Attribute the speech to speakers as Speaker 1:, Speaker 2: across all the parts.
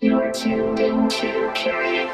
Speaker 1: You're tuned into Curious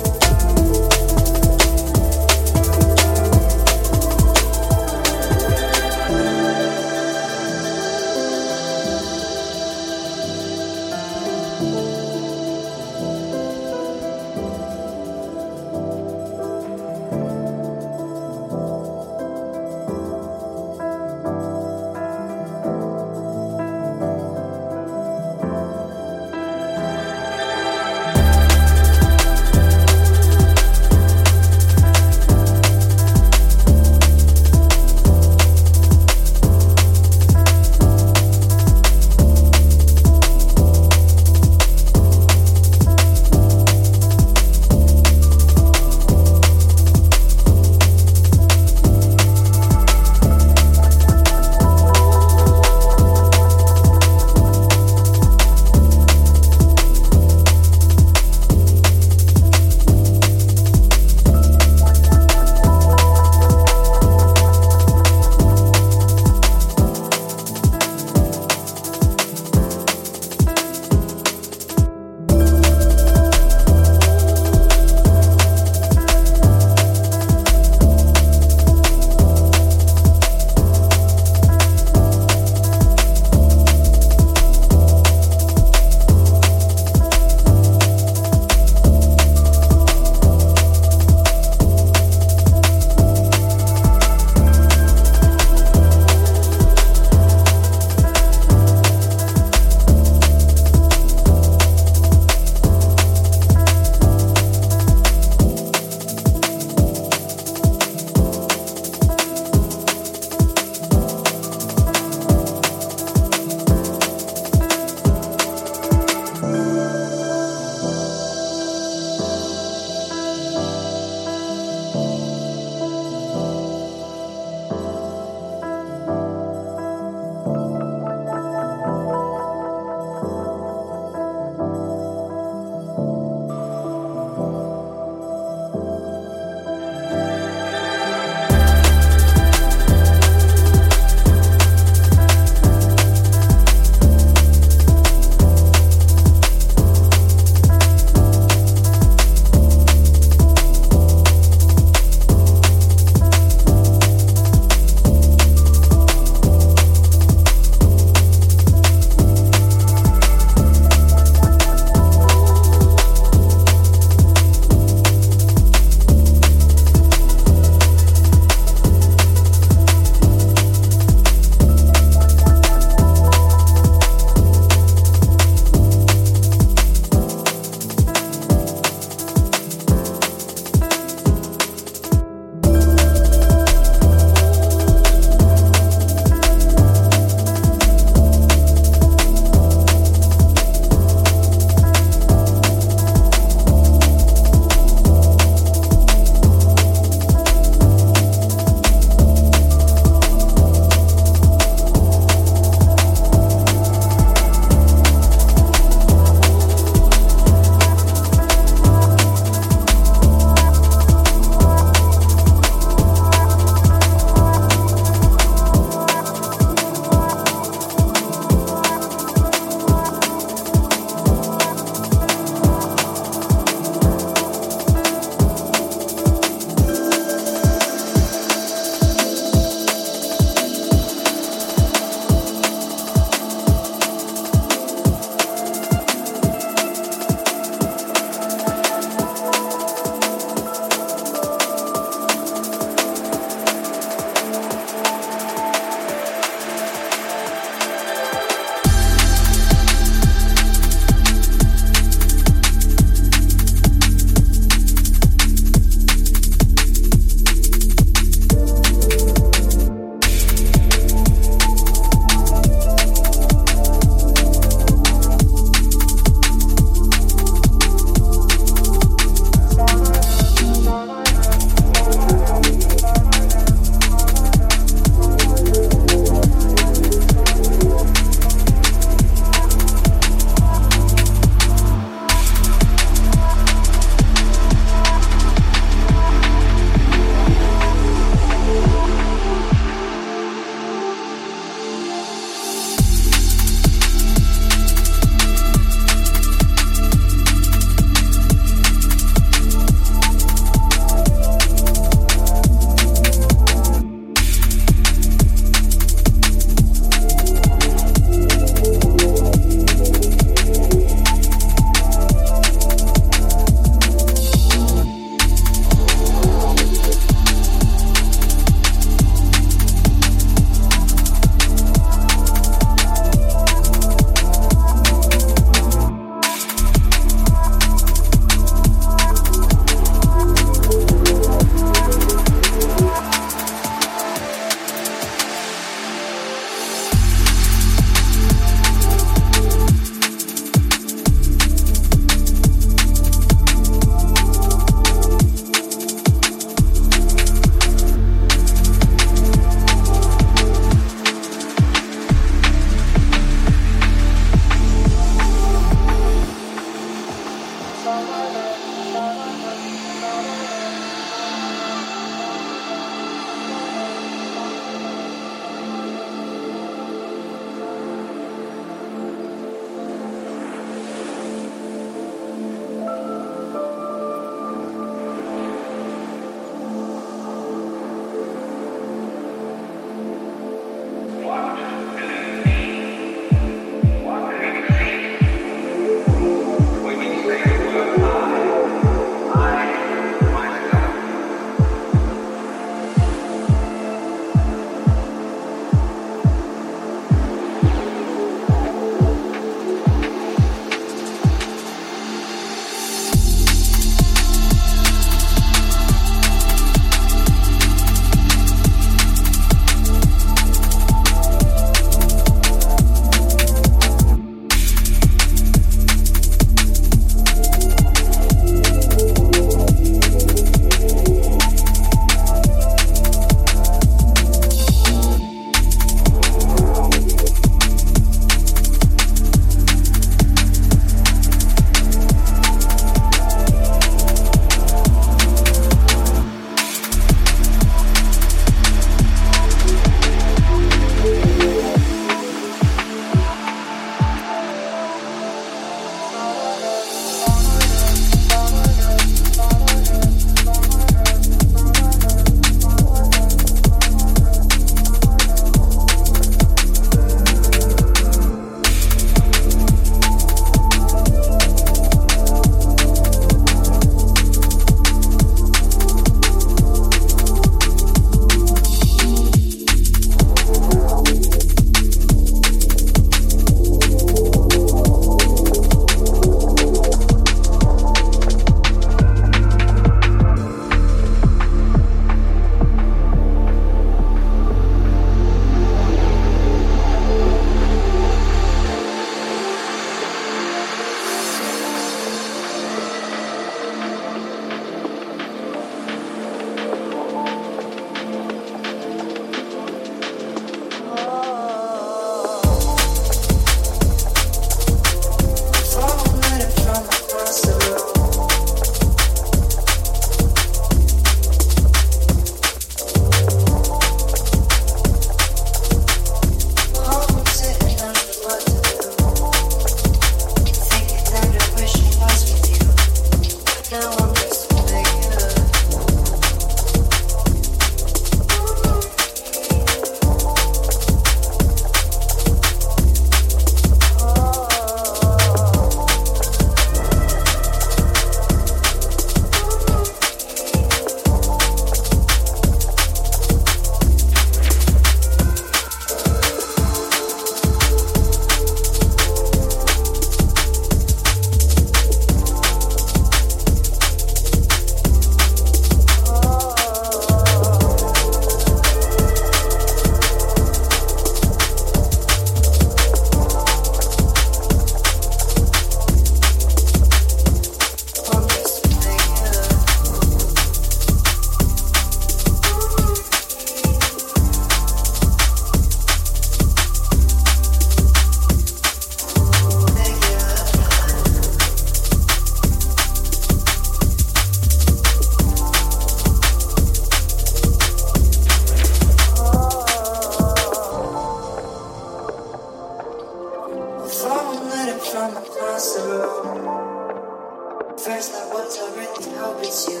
Speaker 2: First I want to really hope it's you.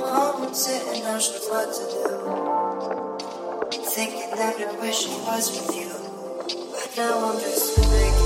Speaker 2: Home and
Speaker 3: sitting on what to do.
Speaker 4: Thinking that I wish I was with you. But now
Speaker 3: I'm just like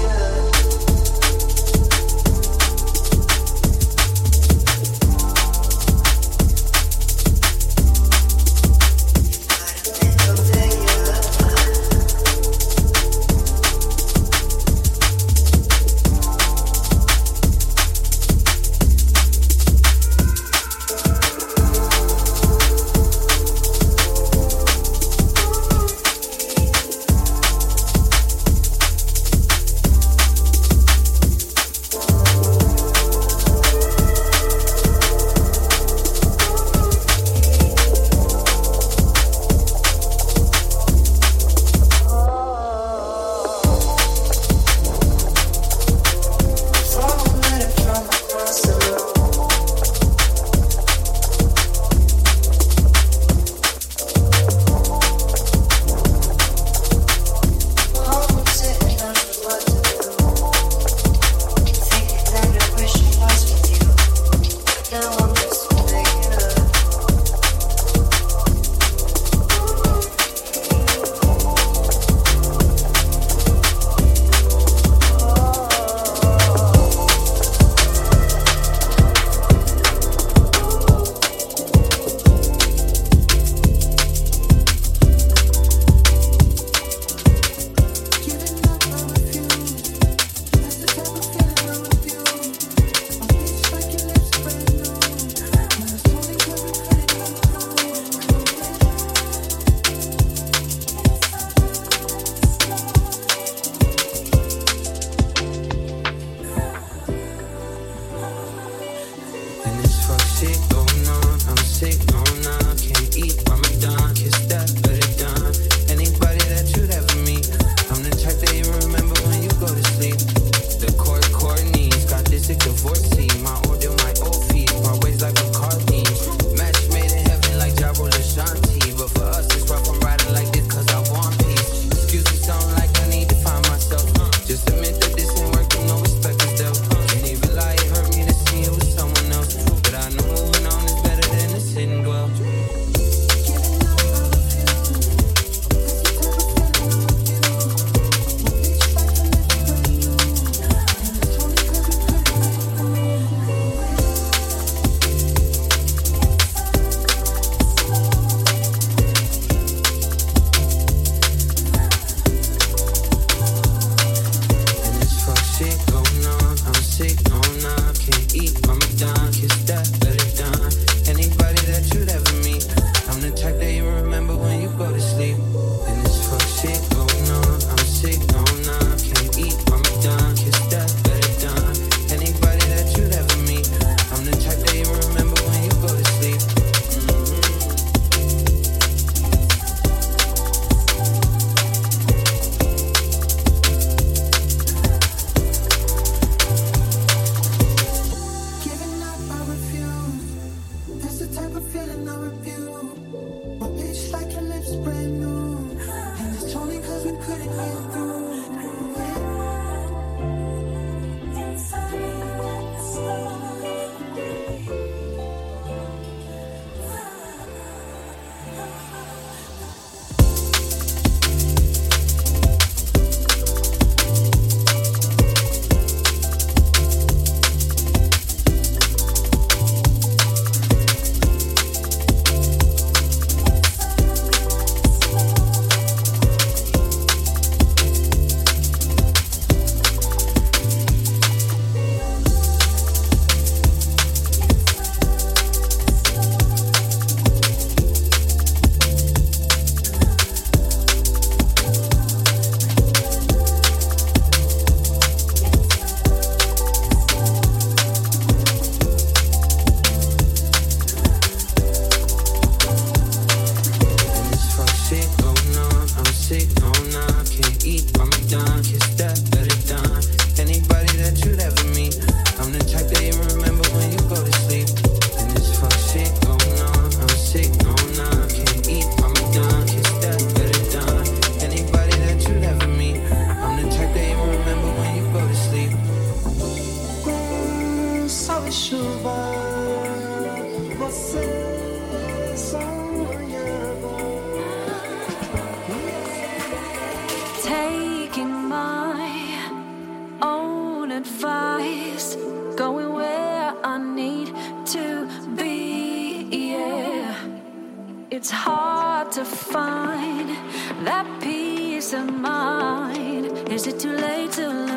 Speaker 3: it's hard to find that peace of mind. Is it too late to?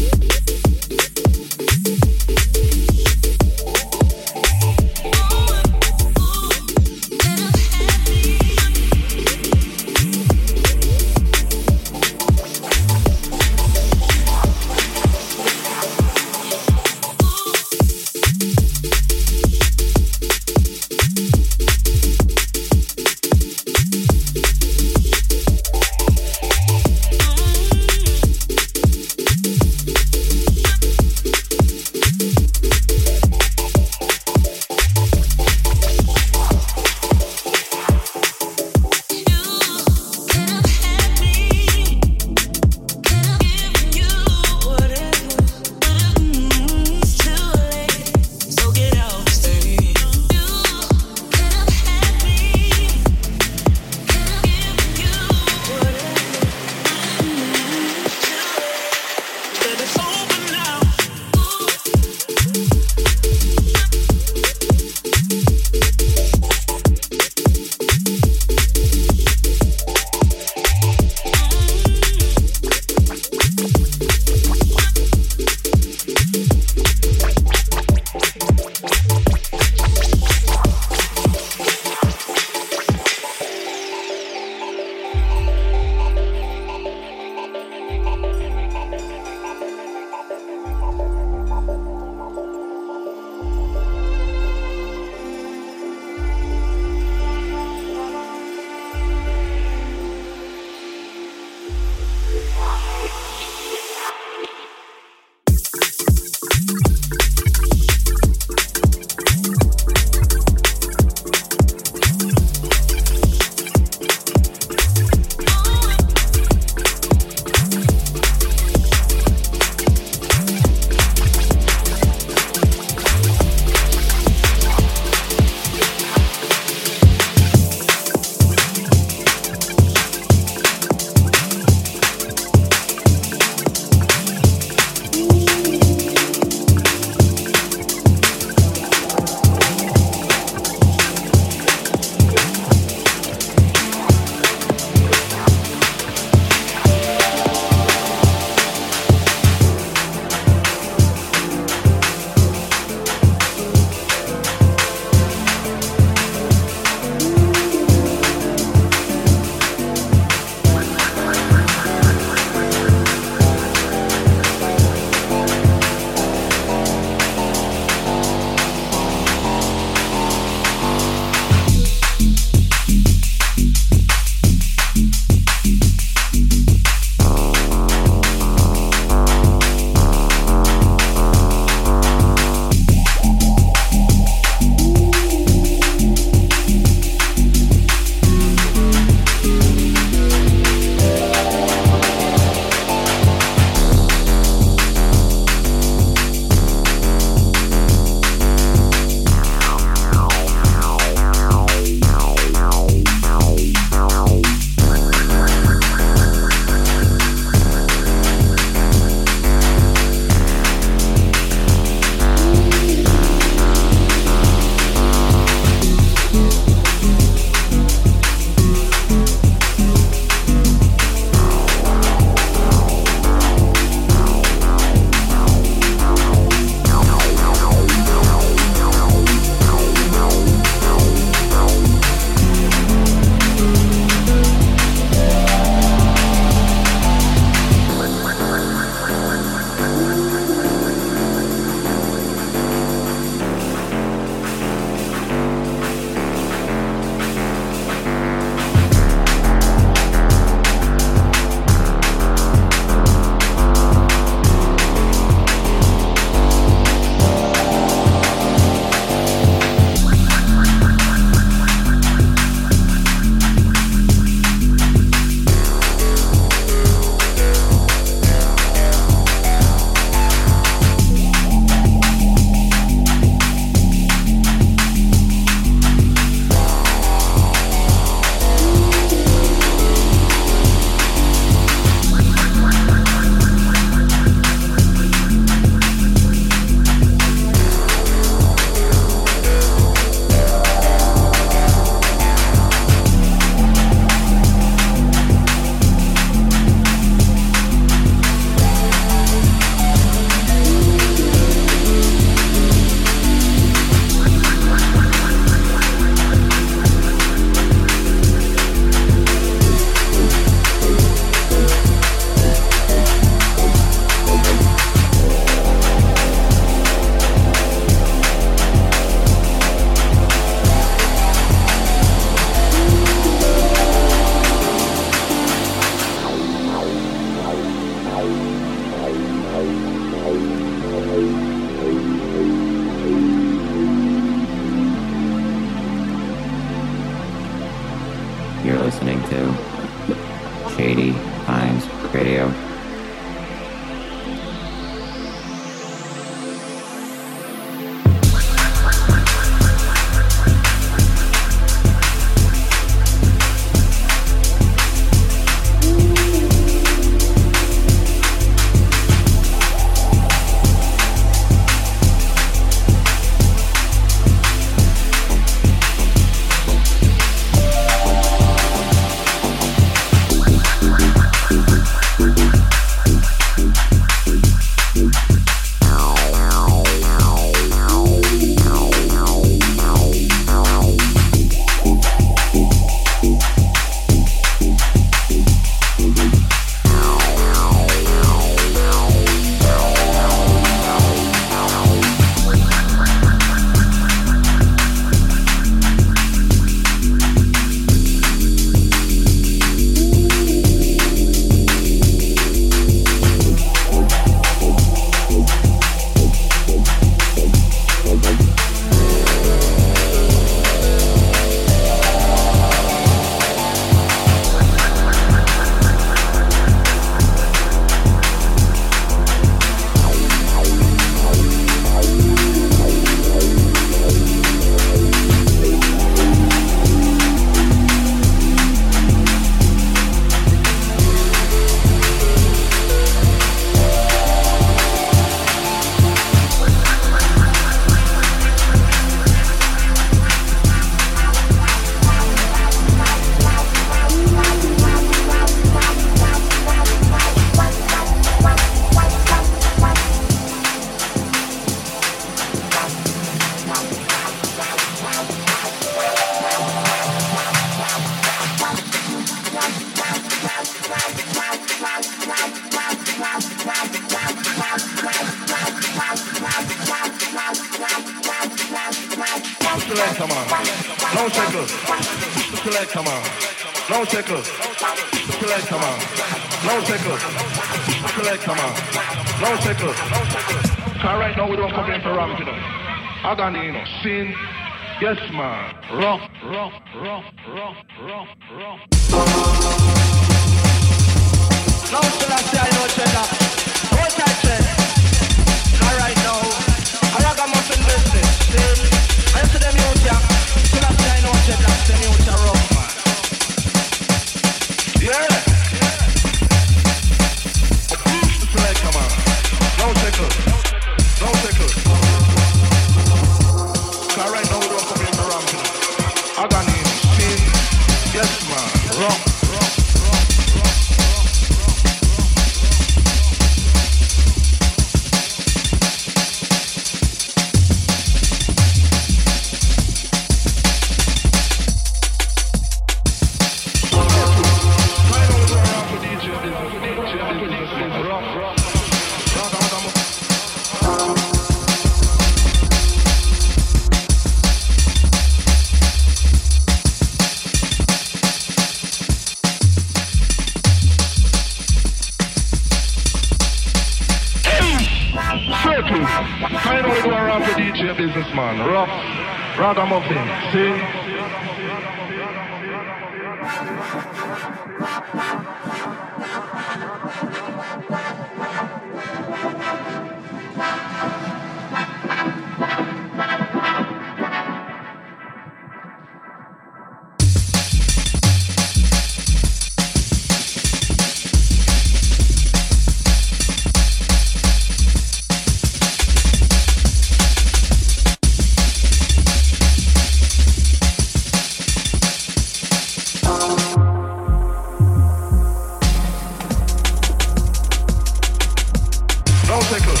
Speaker 3: obstacles.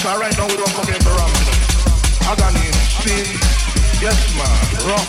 Speaker 3: So right now we don't come to ramble. Agony, sin, yes man,
Speaker 5: rock,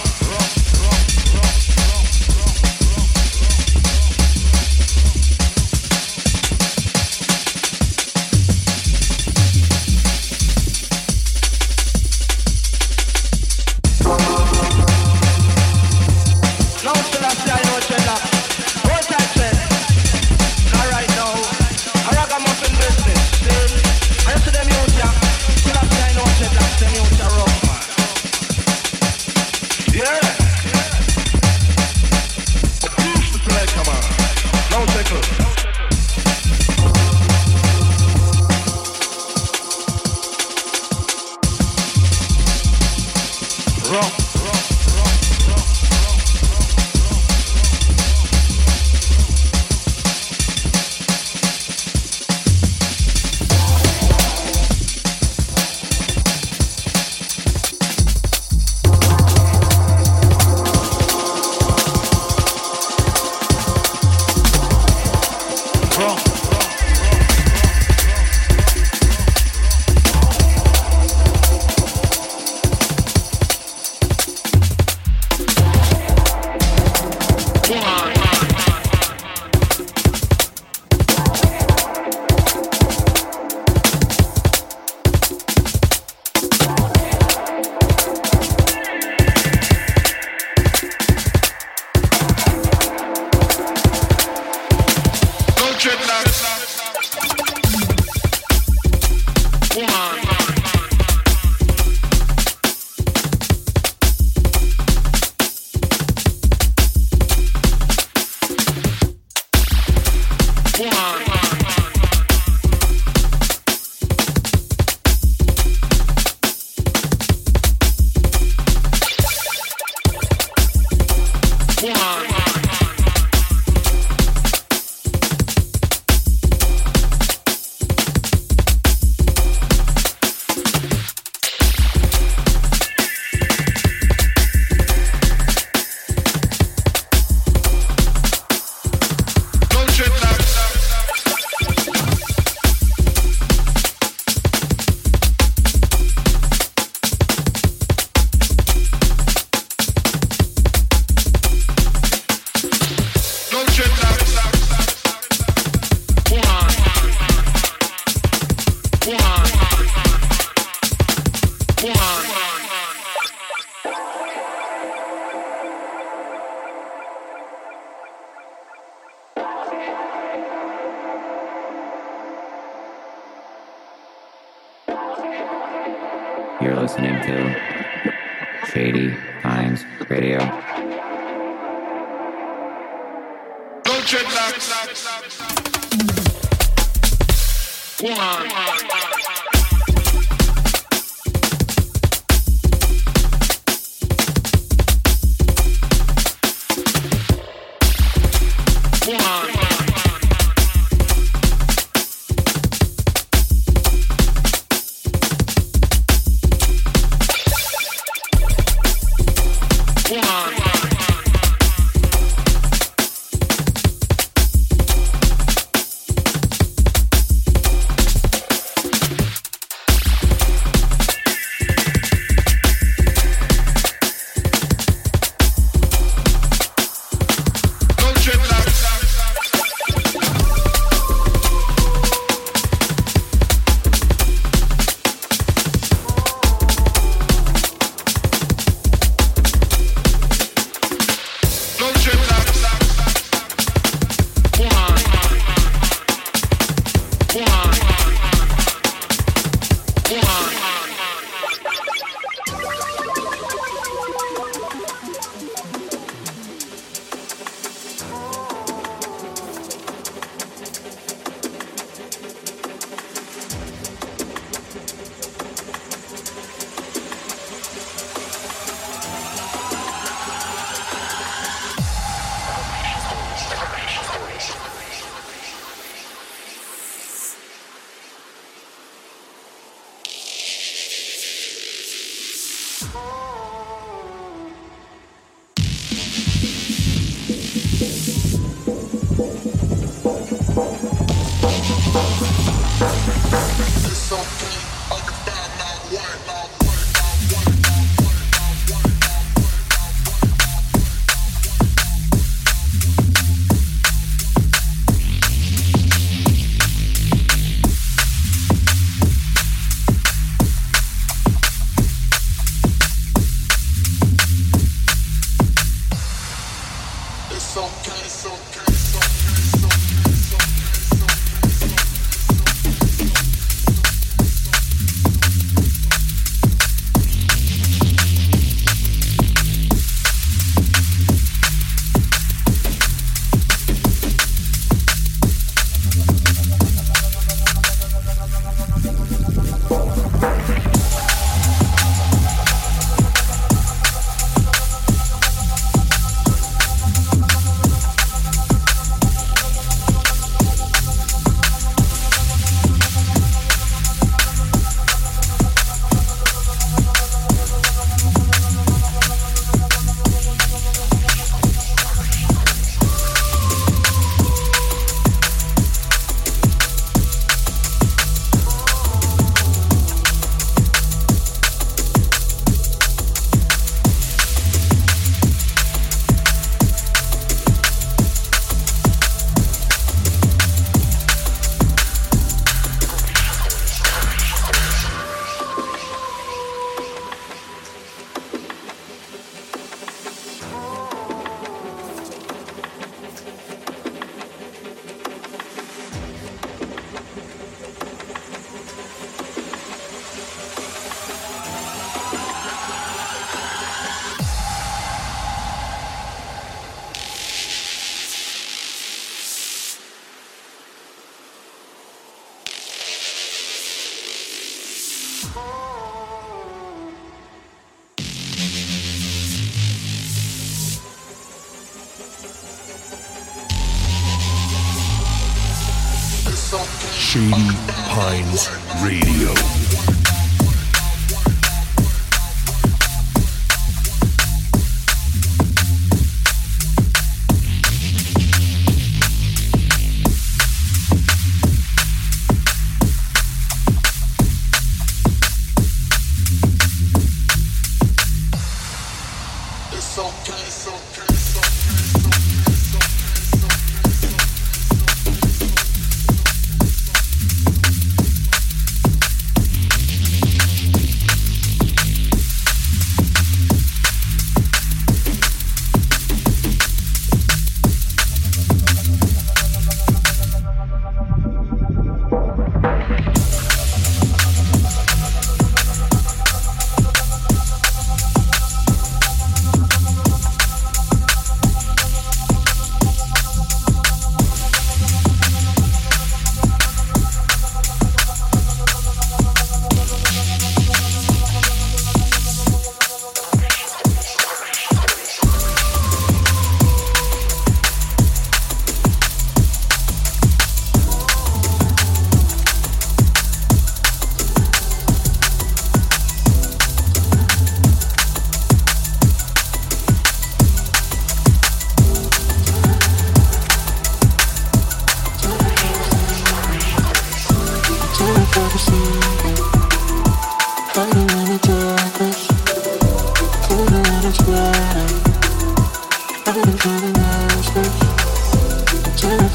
Speaker 5: Shady Pines Radio.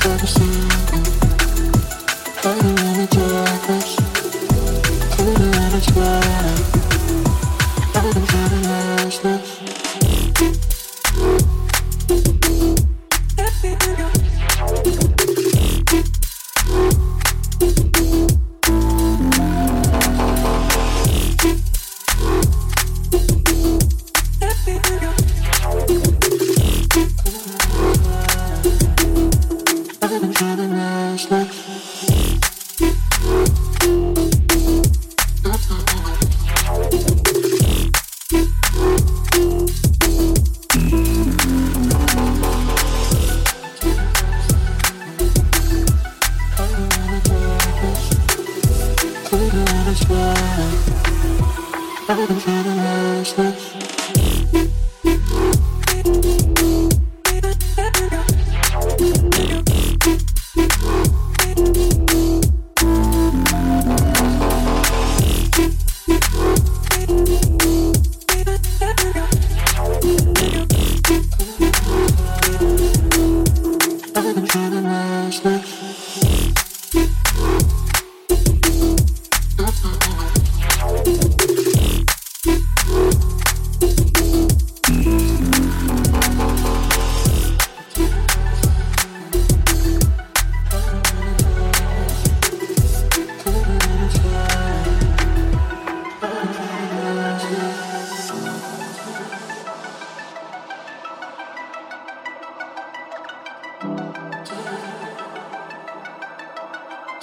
Speaker 3: Put it in a dress. Put.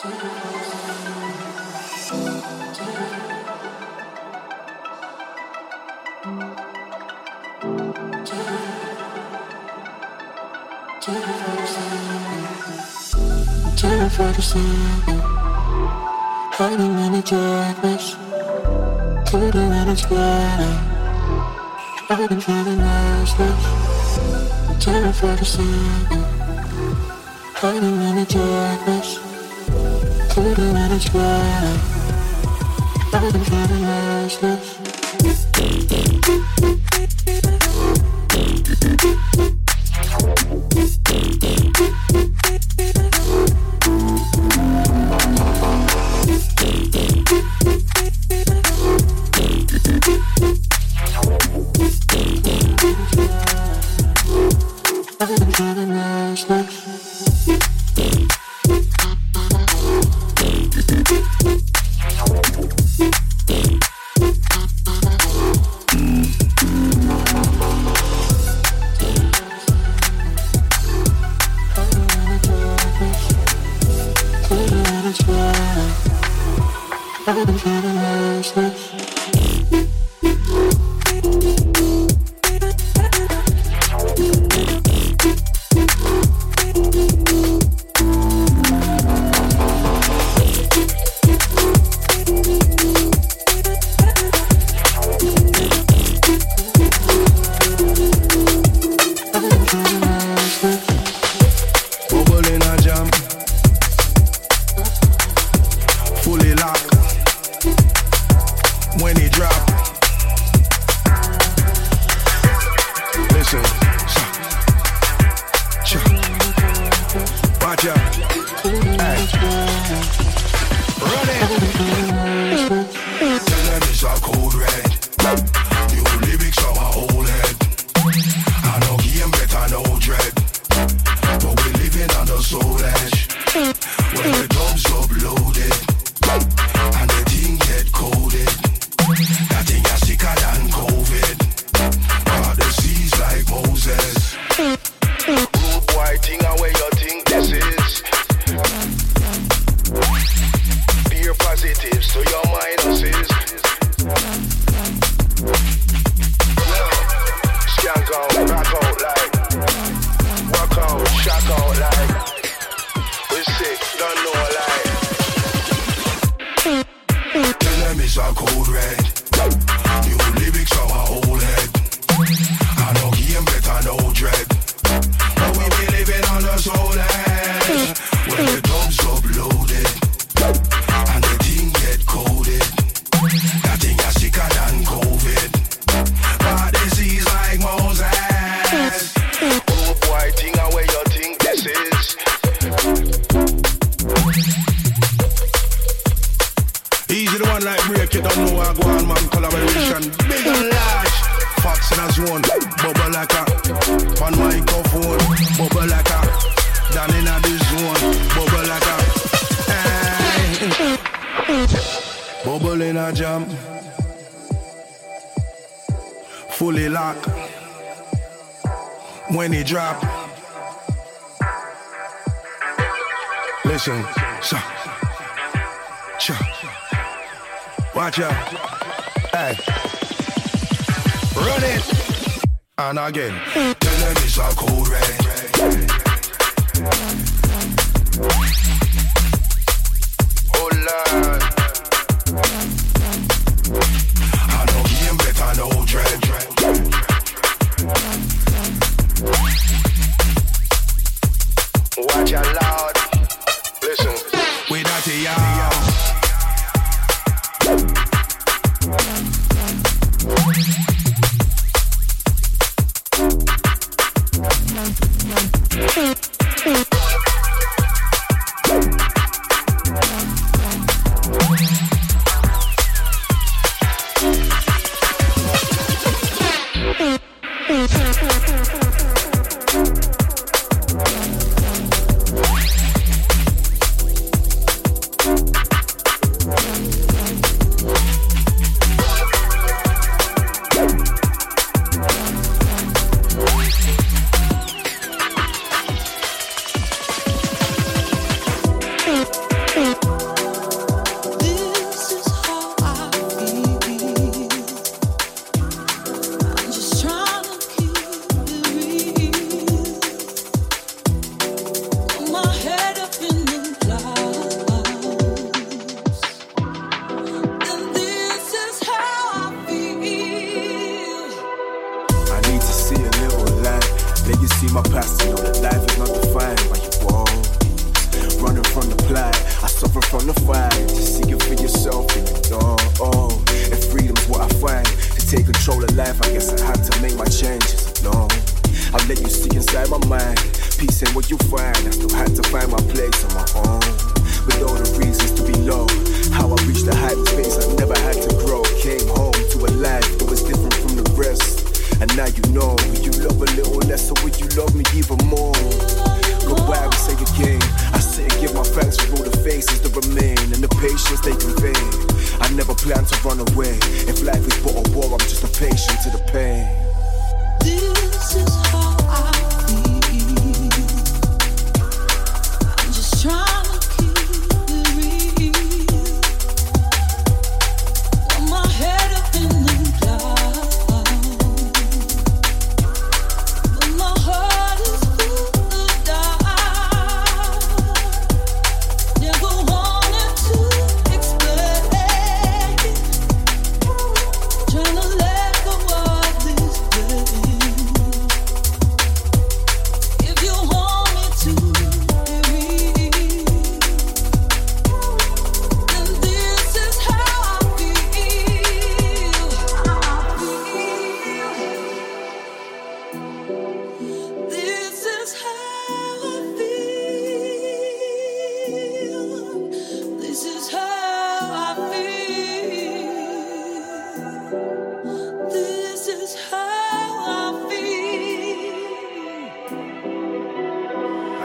Speaker 3: terrified
Speaker 6: of sleeping Hiding
Speaker 7: in the darkness Total and it's burning I've been feeling restless Terrified of sleeping Hiding in the darkness. Baby, when it's right, I've been trying to fully locked. When it drop, listen, so, cha, watch out, hey. Run it. And again. Tell them it's a cold red.
Speaker 8: Let you see my past to know that life is not defined by your walls. Running from the plight, I suffer from the fight. Just seeking for yourself in the door. Oh, and freedom's what I find. To take control of life, I guess I had to make my changes No, I'll let you see inside my mind. Peace ain't what you find. I still had to find my place on my own. With all the reasons to be low. How I reached the hype space I never had to grow. Came home to a life that was different from the rest. And now you know, will you love a little less or will you love me even more? Goodbye, we say again. I sit and give my thanks for all the faces that remain and the patience they convey. I never plan to run away. If life is but a war, I'm just a patient to the pain.
Speaker 9: This is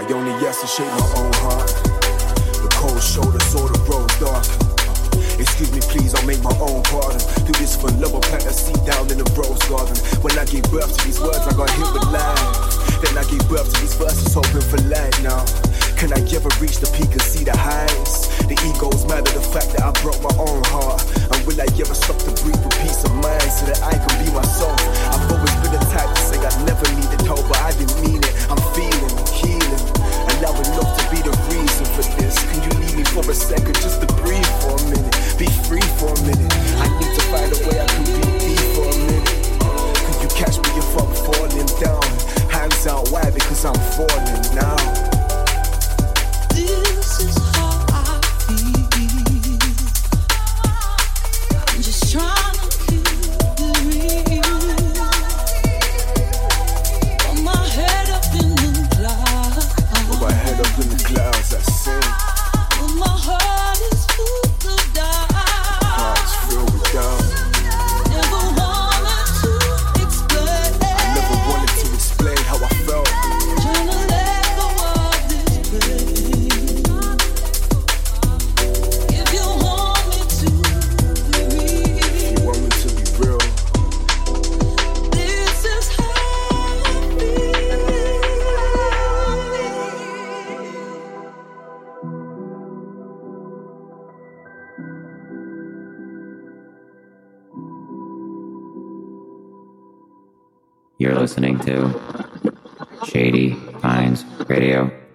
Speaker 8: Only yes to shape my own heart. The cold shoulder saw the road dark. Excuse me, please, I'll make my own pardon. Do this for love, I'll plant a seed down in the rose garden. When I gave birth to these words, I got hit with life. Then I gave birth to these verses, hoping for light now. Can I ever reach the peak and see the heights? The ego's mad at the fact that I broke my own heart. And will I ever stop to breathe with peace of mind so that I can be myself? I've always been the type to say I never needed help, but I didn't mean it. I'm feeling, for this. Can you leave me for a second just to breathe for a minute? Be free for a minute. I need to find a way I can be deep for a minute. Could you catch me if I'm falling down? Hands out, why? Because I'm falling now.
Speaker 5: Listening to Shady Pines Radio.